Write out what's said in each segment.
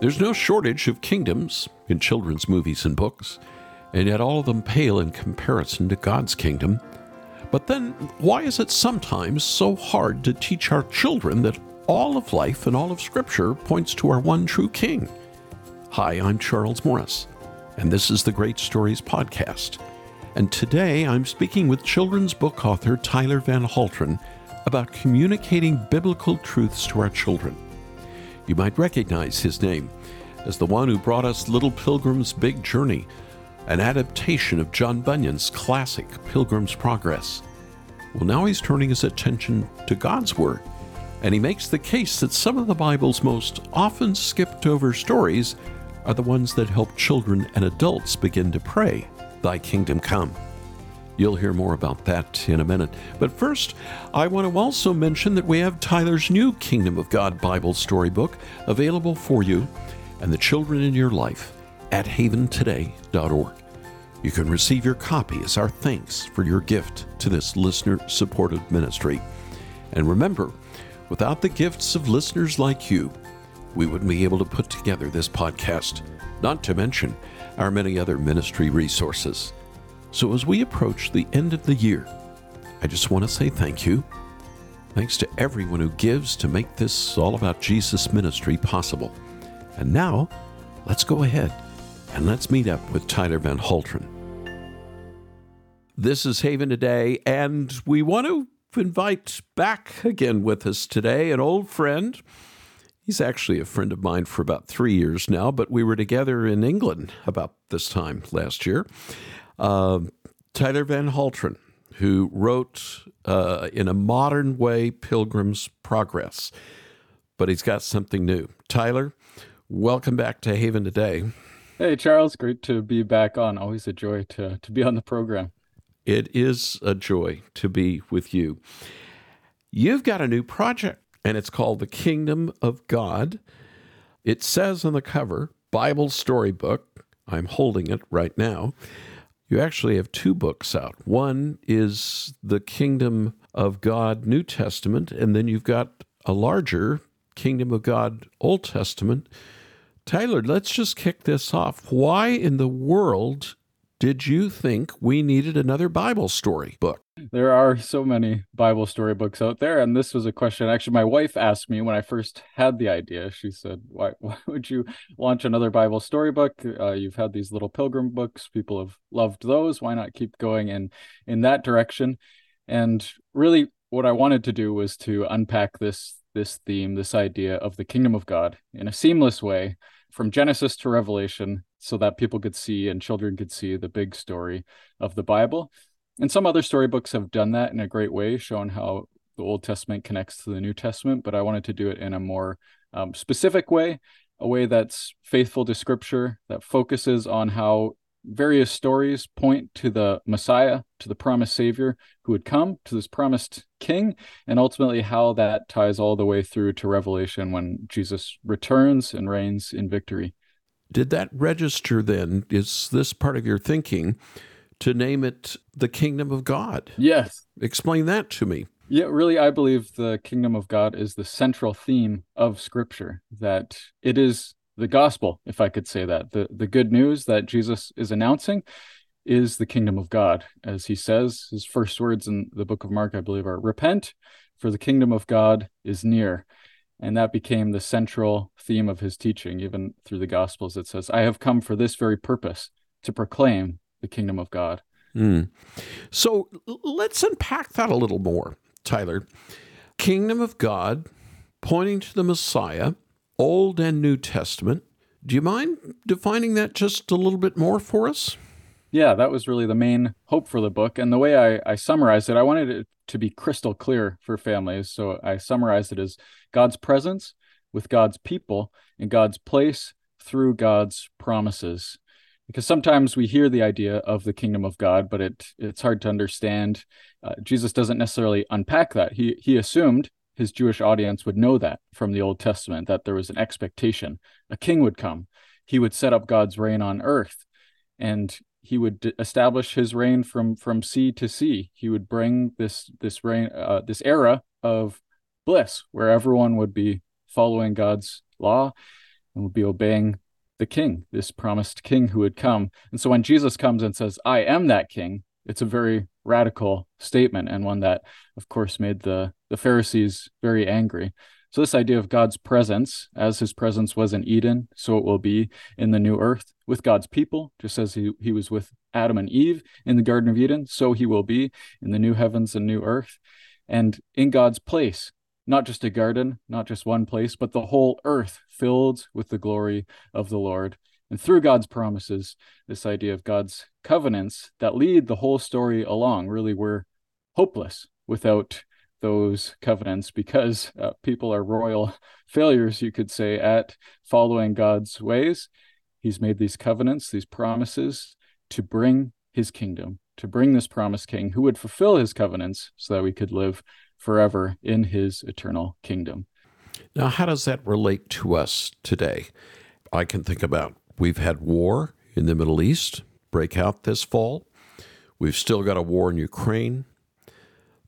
There's no shortage of kingdoms in children's movies and books, and yet all of them pale in comparison to God's kingdom. But then, why is it sometimes so hard to teach our children that all of life and all of Scripture points to our one true King? Hi, I'm Charles Morris, and this is the Great Stories Podcast. And today I'm speaking with children's book author Tyler Van Halteren about communicating biblical truths to our children. You might recognize his name as the one who brought us Little Pilgrim's Big Journey, an adaptation of John Bunyan's classic Pilgrim's Progress. Well, now he's turning his attention to God's Word, and he makes the case that some of the Bible's most often skipped over stories are the ones that help children and adults begin to pray, Thy kingdom come. You'll hear more about that in a minute. But first, I want to also mention that we have Tyler's new Kingdom of God Bible storybook available for you and the children in your life at haventoday.org. You can receive your copy as our thanks for your gift to this listener supported ministry. And remember, without the gifts of listeners like you, we wouldn't be able to put together this podcast, not to mention our many other ministry resources. So, as we approach the end of the year, I just want to say thank you. Thanks to everyone who gives to make this all about Jesus ministry possible. And now, let's go ahead and let's meet up with Tyler Van Halteren. This is Haven Today, and we want to invite back again with us today an old friend. He's actually a friend of mine for about three years now, but we were together in England about this time last year. Uh, Tyler Van Halteren, who wrote uh, in a modern way Pilgrim's Progress, but he's got something new. Tyler, welcome back to Haven today. Hey, Charles, great to be back on. Always a joy to, to be on the program. It is a joy to be with you. You've got a new project, and it's called The Kingdom of God. It says on the cover, Bible Storybook. I'm holding it right now. You actually have two books out. One is the Kingdom of God New Testament, and then you've got a larger Kingdom of God Old Testament. Tyler, let's just kick this off. Why in the world did you think we needed another Bible story book? There are so many Bible storybooks out there, and this was a question actually my wife asked me when I first had the idea. She said, "Why, why would you launch another Bible storybook? Uh, you've had these little pilgrim books; people have loved those. Why not keep going in in that direction?" And really, what I wanted to do was to unpack this this theme, this idea of the kingdom of God in a seamless way from Genesis to Revelation so that people could see and children could see the big story of the Bible. And some other storybooks have done that in a great way, showing how the Old Testament connects to the New Testament, but I wanted to do it in a more um, specific way, a way that's faithful to Scripture, that focuses on how various stories point to the Messiah, to the promised Savior who would come, to this promised King, and ultimately how that ties all the way through to Revelation when Jesus returns and reigns in victory. Did that register then? Is this part of your thinking to name it the kingdom of God? Yes. Explain that to me. Yeah, really, I believe the kingdom of God is the central theme of Scripture, that it is the gospel, if I could say that. The, the good news that Jesus is announcing is the kingdom of God. As he says, his first words in the book of Mark, I believe, are repent, for the kingdom of God is near. And that became the central theme of his teaching, even through the Gospels. It says, I have come for this very purpose to proclaim the kingdom of God. Mm. So let's unpack that a little more, Tyler. Kingdom of God, pointing to the Messiah, Old and New Testament. Do you mind defining that just a little bit more for us? Yeah, that was really the main hope for the book. And the way I, I summarized it, I wanted it to be crystal clear for families. So I summarized it as God's presence with God's people and God's place through God's promises. Because sometimes we hear the idea of the kingdom of God, but it it's hard to understand. Uh, Jesus doesn't necessarily unpack that. He he assumed his Jewish audience would know that from the Old Testament that there was an expectation a king would come. He would set up God's reign on earth, and he would d- establish his reign from from sea to sea. He would bring this this reign uh, this era of bliss where everyone would be following God's law, and we'll be obeying the king, this promised king who would come. And so when Jesus comes and says, I am that king, it's a very radical statement and one that, of course, made the, the Pharisees very angry. So, this idea of God's presence, as his presence was in Eden, so it will be in the new earth with God's people, just as he, he was with Adam and Eve in the Garden of Eden, so he will be in the new heavens and new earth. And in God's place, not just a garden, not just one place, but the whole earth filled with the glory of the Lord. And through God's promises, this idea of God's covenants that lead the whole story along really were hopeless without those covenants because uh, people are royal failures, you could say, at following God's ways. He's made these covenants, these promises to bring his kingdom, to bring this promised king who would fulfill his covenants so that we could live forever in his eternal kingdom. Now, how does that relate to us today? I can think about we've had war in the Middle East break out this fall. We've still got a war in Ukraine.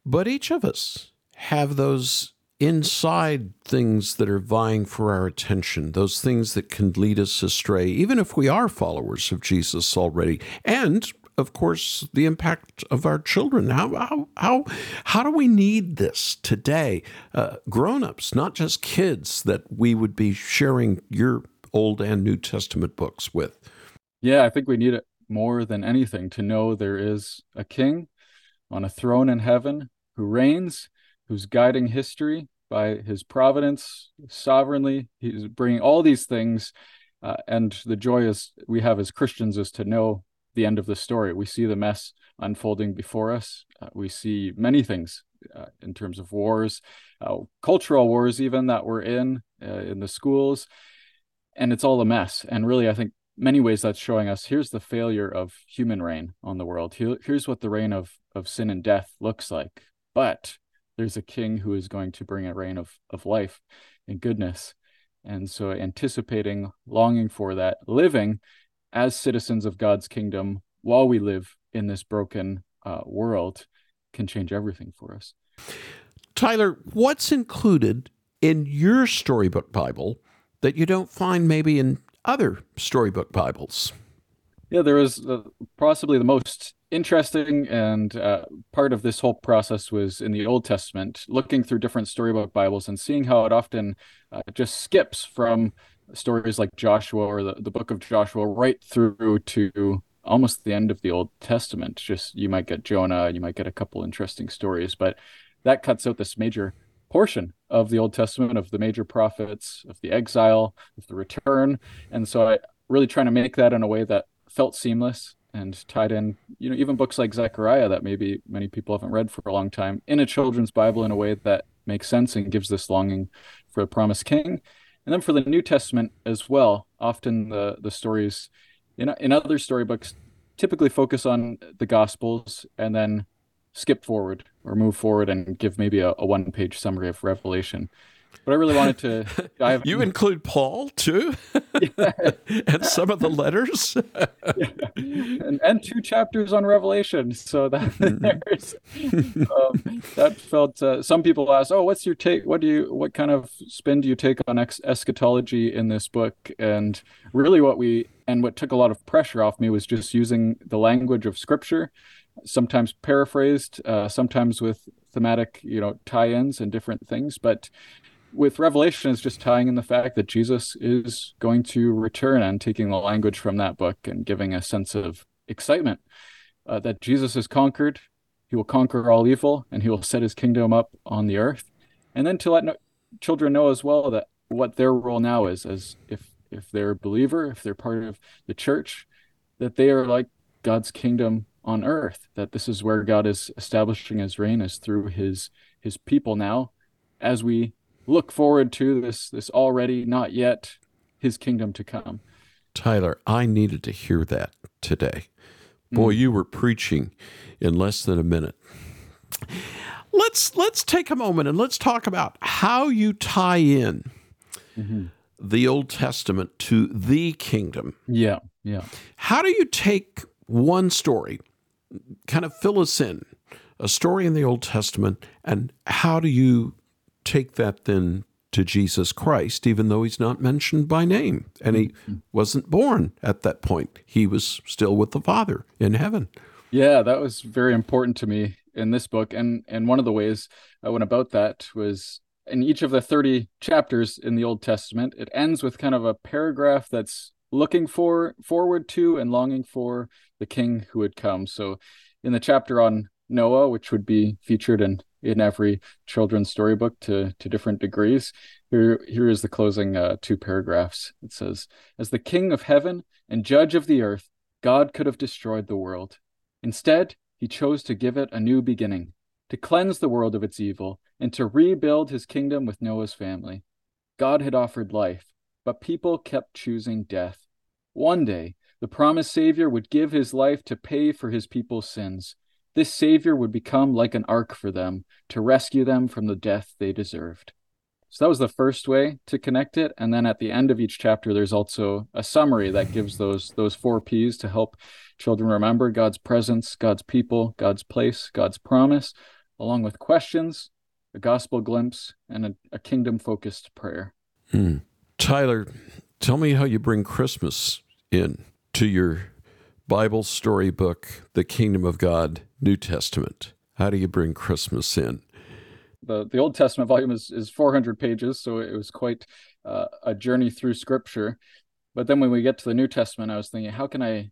But each of us have those inside things that are vying for our attention, those things that can lead us astray, even if we are followers of Jesus already. And of course, the impact of our children. How how how, how do we need this today? Uh, grown-ups, not just kids, that we would be sharing your Old and New Testament books with. Yeah, I think we need it more than anything to know there is a king on a throne in heaven who reigns, who's guiding history by his providence sovereignly. He's bringing all these things. Uh, and the joy is we have as Christians is to know the end of the story. We see the mess unfolding before us. Uh, we see many things uh, in terms of wars, uh, cultural wars, even that we're in uh, in the schools, and it's all a mess. And really, I think many ways that's showing us here's the failure of human reign on the world. Here, here's what the reign of of sin and death looks like. But there's a king who is going to bring a reign of of life and goodness. And so, anticipating, longing for that, living as citizens of God's kingdom while we live in this broken uh, world can change everything for us. Tyler, what's included in your storybook Bible that you don't find maybe in other storybook Bibles? Yeah, there was uh, possibly the most interesting and uh, part of this whole process was in the Old Testament, looking through different storybook Bibles and seeing how it often uh, just skips from stories like Joshua or the, the book of Joshua right through to almost the end of the Old Testament. Just you might get Jonah, you might get a couple interesting stories, but that cuts out this major portion of the Old Testament of the major prophets, of the exile, of the return. And so I really trying to make that in a way that felt seamless and tied in, you know, even books like Zechariah that maybe many people haven't read for a long time in a children's Bible in a way that makes sense and gives this longing for a promised king. And then for the New Testament as well, often the the stories in in other storybooks typically focus on the Gospels and then skip forward or move forward and give maybe a, a one page summary of Revelation. But I really wanted to dive. you include Paul too, and some of the letters, yeah. and, and two chapters on Revelation. So that mm-hmm. um, that felt. Uh, some people ask, "Oh, what's your take? What do you? What kind of spin do you take on ex- eschatology in this book?" And really, what we and what took a lot of pressure off me was just using the language of Scripture sometimes paraphrased, uh, sometimes with thematic, you know, tie-ins and different things. But with Revelation is just tying in the fact that Jesus is going to return and taking the language from that book and giving a sense of excitement uh, that Jesus has conquered. He will conquer all evil and he will set his kingdom up on the earth. And then to let no- children know as well that what their role now is as if if they're a believer, if they're part of the church, that they are like God's kingdom on earth, that this is where God is establishing his reign is through his his people now as we look forward to this this already not yet his kingdom to come. Tyler, I needed to hear that today. Boy, mm. you were preaching in less than a minute. Let's let's take a moment and let's talk about how you tie in mm-hmm. the Old Testament to the kingdom. Yeah, yeah. How do you take one story, kind of fill us in, a story in the Old Testament, and how do you take that then to Jesus Christ, even though he's not mentioned by name. And he mm-hmm. wasn't born at that point. He was still with the Father in heaven. Yeah, that was very important to me in this book. And and one of the ways I went about that was in each of the 30 chapters in the Old Testament, it ends with kind of a paragraph that's looking for forward to and longing for the king who would come. So in the chapter on Noah, which would be featured in in every children's storybook to to different degrees. Here here is the closing uh, two paragraphs. It says, "As the King of heaven and Judge of the earth, God could have destroyed the world. Instead, He chose to give it a new beginning, to cleanse the world of its evil, and to rebuild His kingdom with Noah's family. God had offered life, but people kept choosing death. One day, the promised Savior would give His life to pay for His people's sins." This Savior would become like an ark for them to rescue them from the death they deserved. So that was the first way to connect it. And then at the end of each chapter, there's also a summary that gives those those four P's to help children remember God's presence, God's people, God's place, God's promise, along with questions, a gospel glimpse, and a, a kingdom focused prayer. Hmm. Tyler, tell me how you bring Christmas in to your Bible storybook, The Kingdom of God, New Testament. How do you bring Christmas in? The, the Old Testament volume is, is 400 pages, so it was quite uh, a journey through Scripture. But then when we get to the New Testament, I was thinking, how can I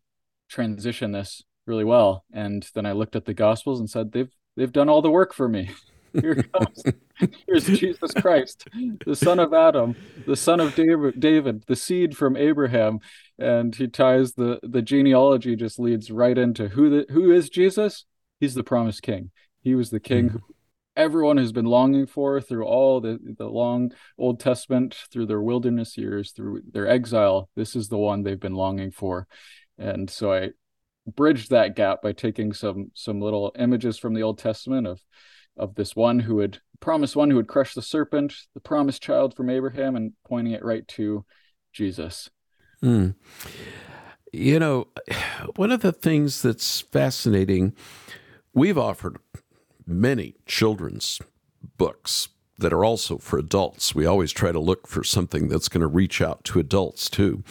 transition this really well? And then I looked at the Gospels and said, they've they've done all the work for me. Here comes. Here's Jesus Christ, the son of Adam, the son of David, David, the seed from Abraham, and he ties the the genealogy just leads right into who the who is Jesus? He's the promised king. He was the king mm-hmm. who everyone has been longing for through all the the long Old Testament, through their wilderness years, through their exile. This is the one they've been longing for, and so I bridged that gap by taking some some little images from the Old Testament of of this one who would promise one who would crush the serpent, the promised child from Abraham, and pointing it right to Jesus. Mm. You know, one of the things that's fascinating, we've offered many children's books that are also for adults. We always try to look for something that's going to reach out to adults too.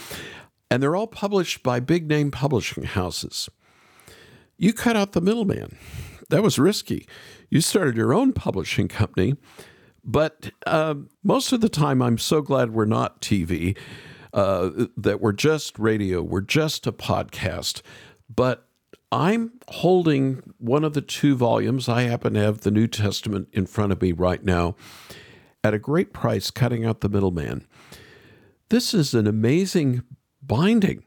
And they're all published by big name publishing houses. You cut out the middleman. That was risky. You started your own publishing company, but uh, most of the time, I'm so glad we're not TV, uh, that we're just radio, we're just a podcast. But I'm holding one of the two volumes. I happen to have the New Testament in front of me right now at a great price, cutting out the middleman. This is an amazing binding.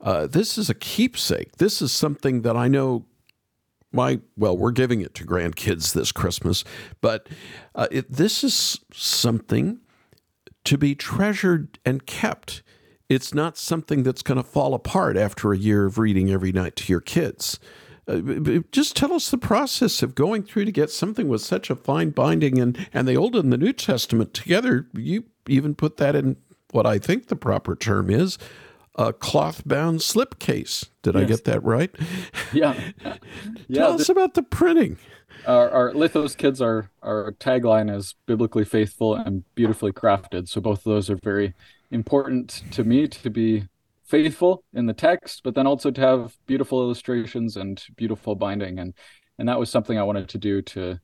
Uh, this is a keepsake. This is something that I know my well we're giving it to grandkids this christmas but uh, it, this is something to be treasured and kept. It's not something that's going to fall apart after a year of reading every night to your kids. Uh, just tell us the process of going through to get something with such a fine binding and and the old and the new testament together. You even put that in what i think the proper term is a cloth bound slipcase. Did yes. I get that right? Yeah. yeah Tell us about the printing. Our, our Lithos kids are our tagline is biblically faithful and beautifully crafted. So both of those are very important to me to be faithful in the text, but then also to have beautiful illustrations and beautiful binding. And and that was something I wanted to do to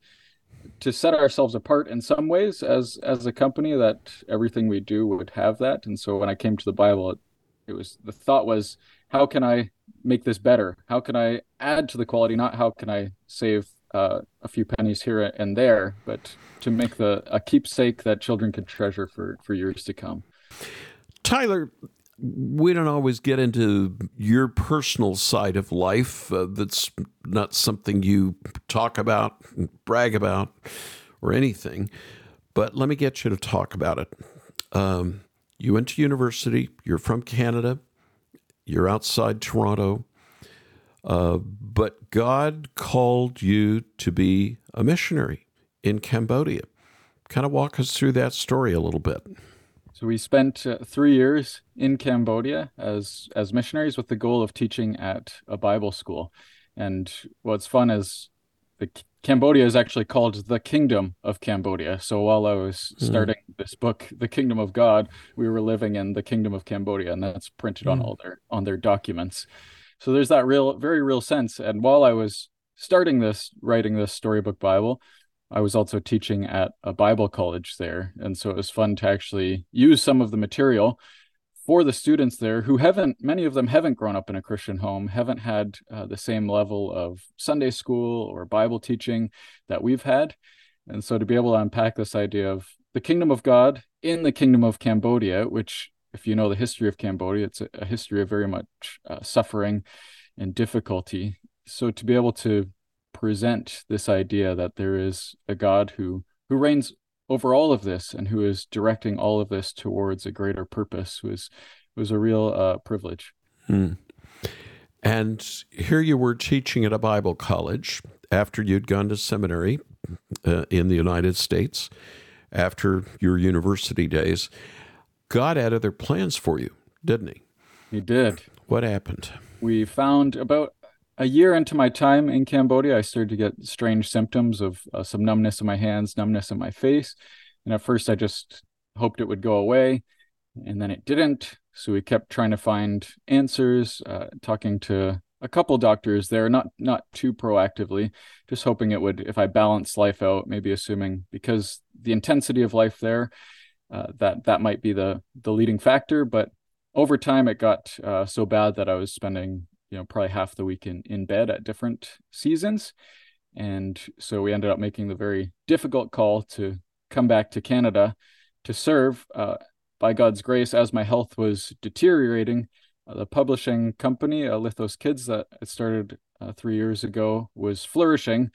to set ourselves apart in some ways as as a company that everything we do would have that. And so when I came to the Bible, it it was the thought was how can I make this better? How can I add to the quality? Not how can I save uh, a few pennies here and there, but to make the a keepsake that children can treasure for for years to come. Tyler, we don't always get into your personal side of life. Uh, that's not something you talk about, brag about, or anything. But let me get you to talk about it. Um, you went to university, you're from Canada, you're outside Toronto, uh, but God called you to be a missionary in Cambodia. Kind of walk us through that story a little bit. So we spent uh, three years in Cambodia as as missionaries with the goal of teaching at a Bible school. And what's fun is the Cambodia is actually called the Kingdom of Cambodia. So while I was mm. starting this book, The Kingdom of God, we were living in the Kingdom of Cambodia, and that's printed mm. on hmm. all their on their documents. So there's that real, very real sense. And while I was starting this, writing this storybook Bible, I was also teaching at a Bible college there, and so it was fun to actually use some of the material for the students there who haven't many of them haven't grown up in a christian home haven't had uh, the same level of sunday school or bible teaching that we've had. And so to be able to unpack this idea of the kingdom of god in the kingdom of cambodia which if you know the history of cambodia it's a, a history of very much uh, suffering and difficulty. So to be able to present this idea that there is a god who who reigns over all of this and who is directing all of this towards a greater purpose was was a real uh, privilege. Hmm. And here you were teaching at a Bible college after you'd gone to seminary uh, in the United States, after your university days. God had other plans for you, didn't he? He did. What happened? We found about a year into my time in Cambodia, I started to get strange symptoms of uh, some numbness in my hands, numbness in my face. And at first, I just hoped it would go away. And then it didn't. So we kept trying to find answers, uh, talking to a couple doctors there, not not too proactively, just hoping it would, if I balance life out, maybe assuming because the intensity of life there, uh, that that might be the the leading factor. But over time, it got uh, so bad that I was spending you know probably half the week in in bed at different seasons. And so we ended up making the very difficult call to come back to canada to serve. Uh, by god's grace as my health was deteriorating uh, the publishing company uh, lithos kids that I started uh, three years ago was flourishing.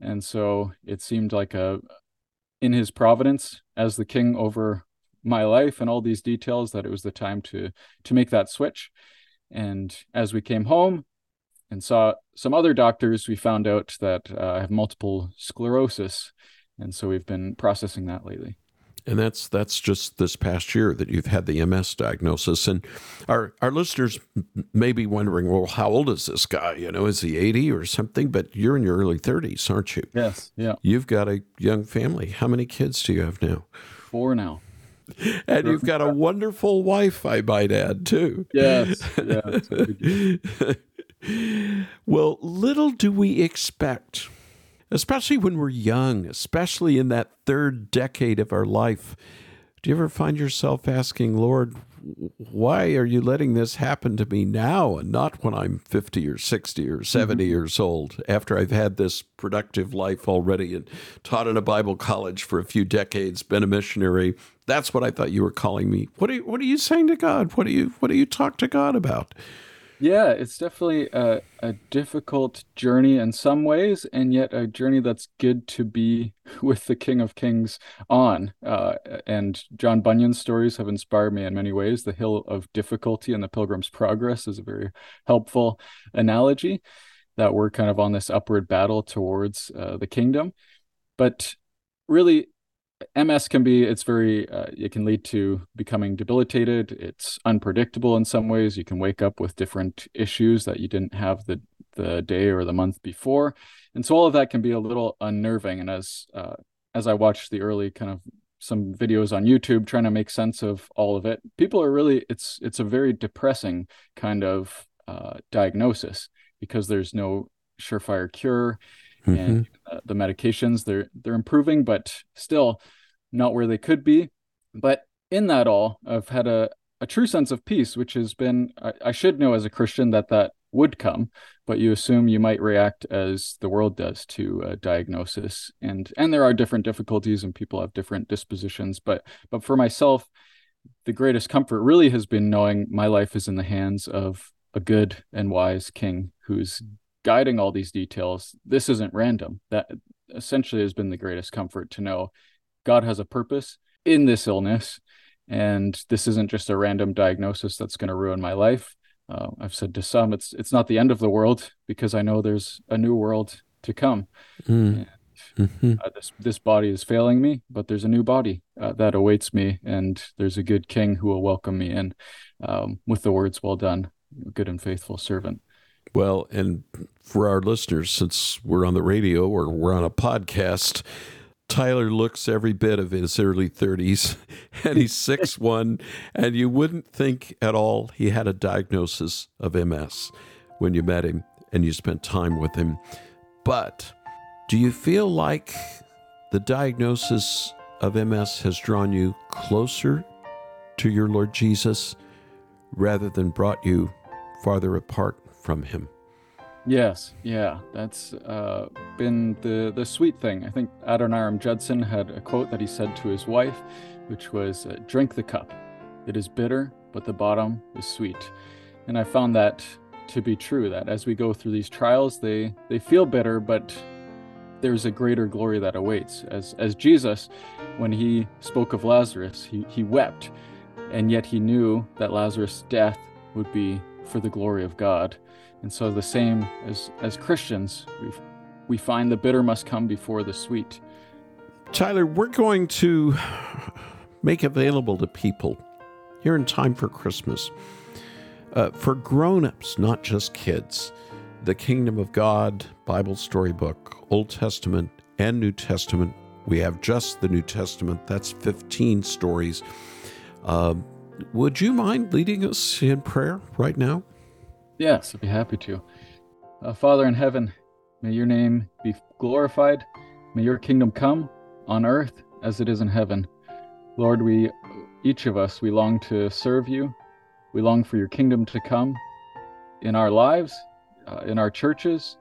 And so it seemed like a in his providence as the king over my life and all these details that it was the time to to make that switch and as we came home and saw some other doctors, we found out that uh, I have multiple sclerosis. And so we've been processing that lately. And that's that's just this past year that you've had the MS diagnosis. And our our listeners may be wondering, well, how old is this guy? You know, is he 80 or something? But you're in your early 30s, aren't you? Yes. Yeah. You've got a young family. How many kids do you have now? Four now and you've got a wonderful wife, I might add, too. Yes. well, little do we expect, especially when we're young, especially in that third decade of our life. Do you ever find yourself asking, Lord, why are you letting this happen to me now and not when I'm 50 or 60 or 70 mm-hmm. years old after I've had this productive life already and taught in a Bible college for a few decades, been a missionary? That's what I thought you were calling me. What are you, what are you saying to God? What do you what do you talk to God about? Yeah, it's definitely a, a difficult journey in some ways, and yet a journey that's good to be with the King of Kings on. Uh, and John Bunyan's stories have inspired me in many ways. The Hill of Difficulty and the Pilgrim's Progress is a very helpful analogy that we're kind of on this upward battle towards uh, the kingdom. But really, MS can be it's very uh, it can lead to becoming debilitated. It's unpredictable in some ways. You can wake up with different issues that you didn't have the the day or the month before, and so all of that can be a little unnerving. And as uh, as I watched the early kind of some videos on YouTube trying to make sense of all of it, people are really it's it's a very depressing kind of uh, diagnosis because there's no surefire cure mm-hmm. and uh, the medications they're they're improving, but still not where they could be. But in that all, I've had a a true sense of peace, which has been I, I should know as a Christian that that would come, but you assume you might react as the world does to a diagnosis, and and there are different difficulties and people have different dispositions. But but for myself, the greatest comfort really has been knowing my life is in the hands of a good and wise King who's guiding all these details, this isn't random. That essentially has been the greatest comfort to know God has a purpose in this illness. And this isn't just a random diagnosis that's going to ruin my life. Uh, I've said to some, it's it's not the end of the world because I know there's a new world to come. Mm. Mm-hmm. Uh, this this body is failing me, but there's a new body uh, that awaits me, and there's a good King who will welcome me in um, with the words, "Well done, good and faithful servant." Well, and for our listeners, since we're on the radio or we're on a podcast, Tyler looks every bit of his early 30s and he's six one, and you wouldn't think at all he had a diagnosis of MS when you met him and you spent time with him. But do you feel like the diagnosis of MS has drawn you closer to your Lord Jesus rather than brought you farther apart from him? Yes, yeah, that's uh, been the the sweet thing. I think Adoniram Judson had a quote that he said to his wife, which was, uh, "Drink the cup. It is bitter, but the bottom is sweet." And I found that to be true. That as we go through these trials, they they feel bitter, but there's a greater glory that awaits. As as Jesus, when he spoke of Lazarus, he he wept, and yet he knew that Lazarus' death would be for the glory of God. And so the same as as Christians, we we find the bitter must come before the sweet. Tyler, we're going to make available to people here in time for Christmas, uh, for grown-ups, not just kids, the Kingdom of God Bible storybook, Old Testament and New Testament. We have just the New Testament. That's 15 stories. Uh, would you mind leading us in prayer right now? Yes, I'd be happy to. Uh, Father in heaven, may your name be glorified. May your kingdom come on earth as it is in heaven. Lord, we, each of us, we long to serve you. We long for your kingdom to come in our lives, uh, in our churches.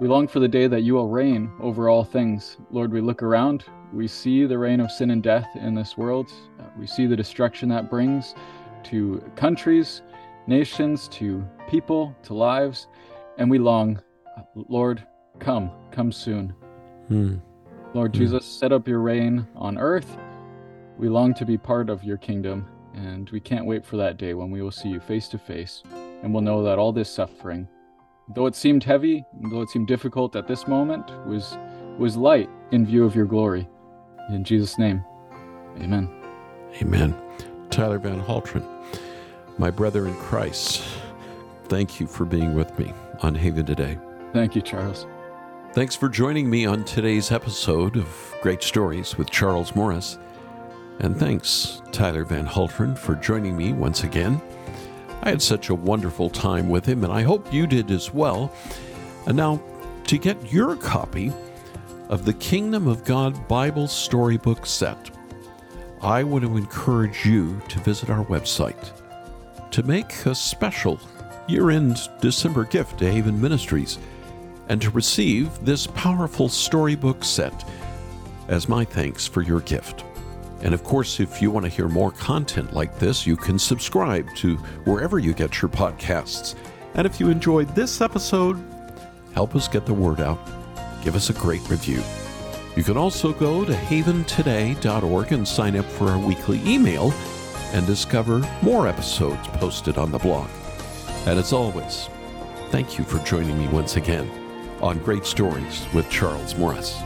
We long for the day that you will reign over all things. Lord, we look around. We see the reign of sin and death in this world. Uh, we see the destruction that brings to countries, nations, to people, to lives, and we long, Lord, come, come soon. Hmm. Lord hmm. Jesus, set up your reign on earth. We long to be part of your kingdom, and we can't wait for that day when we will see you face to face, and we'll know that all this suffering, though it seemed heavy, though it seemed difficult at this moment, was was light in view of your glory. In Jesus' name, amen. Amen. Tyler Van Halteren my brother in Christ, thank you for being with me on Haven today. Thank you, Charles. Thanks for joining me on today's episode of Great Stories with Charles Morris. And thanks, Tyler Van Halteren, for joining me once again. I had such a wonderful time with him, and I hope you did as well. And now, to get your copy of the Kingdom of God Bible Storybook Set, I want to encourage you to visit our website to make a special year end December gift to Haven Ministries and to receive this powerful storybook set as my thanks for your gift. And of course, if you want to hear more content like this, you can subscribe to wherever you get your podcasts. And if you enjoyed this episode, help us get the word out. Give us a great review. You can also go to haventoday.org and sign up for our weekly email and discover more episodes posted on the blog. And as always, thank you for joining me once again on Great Stories with Charles Morris.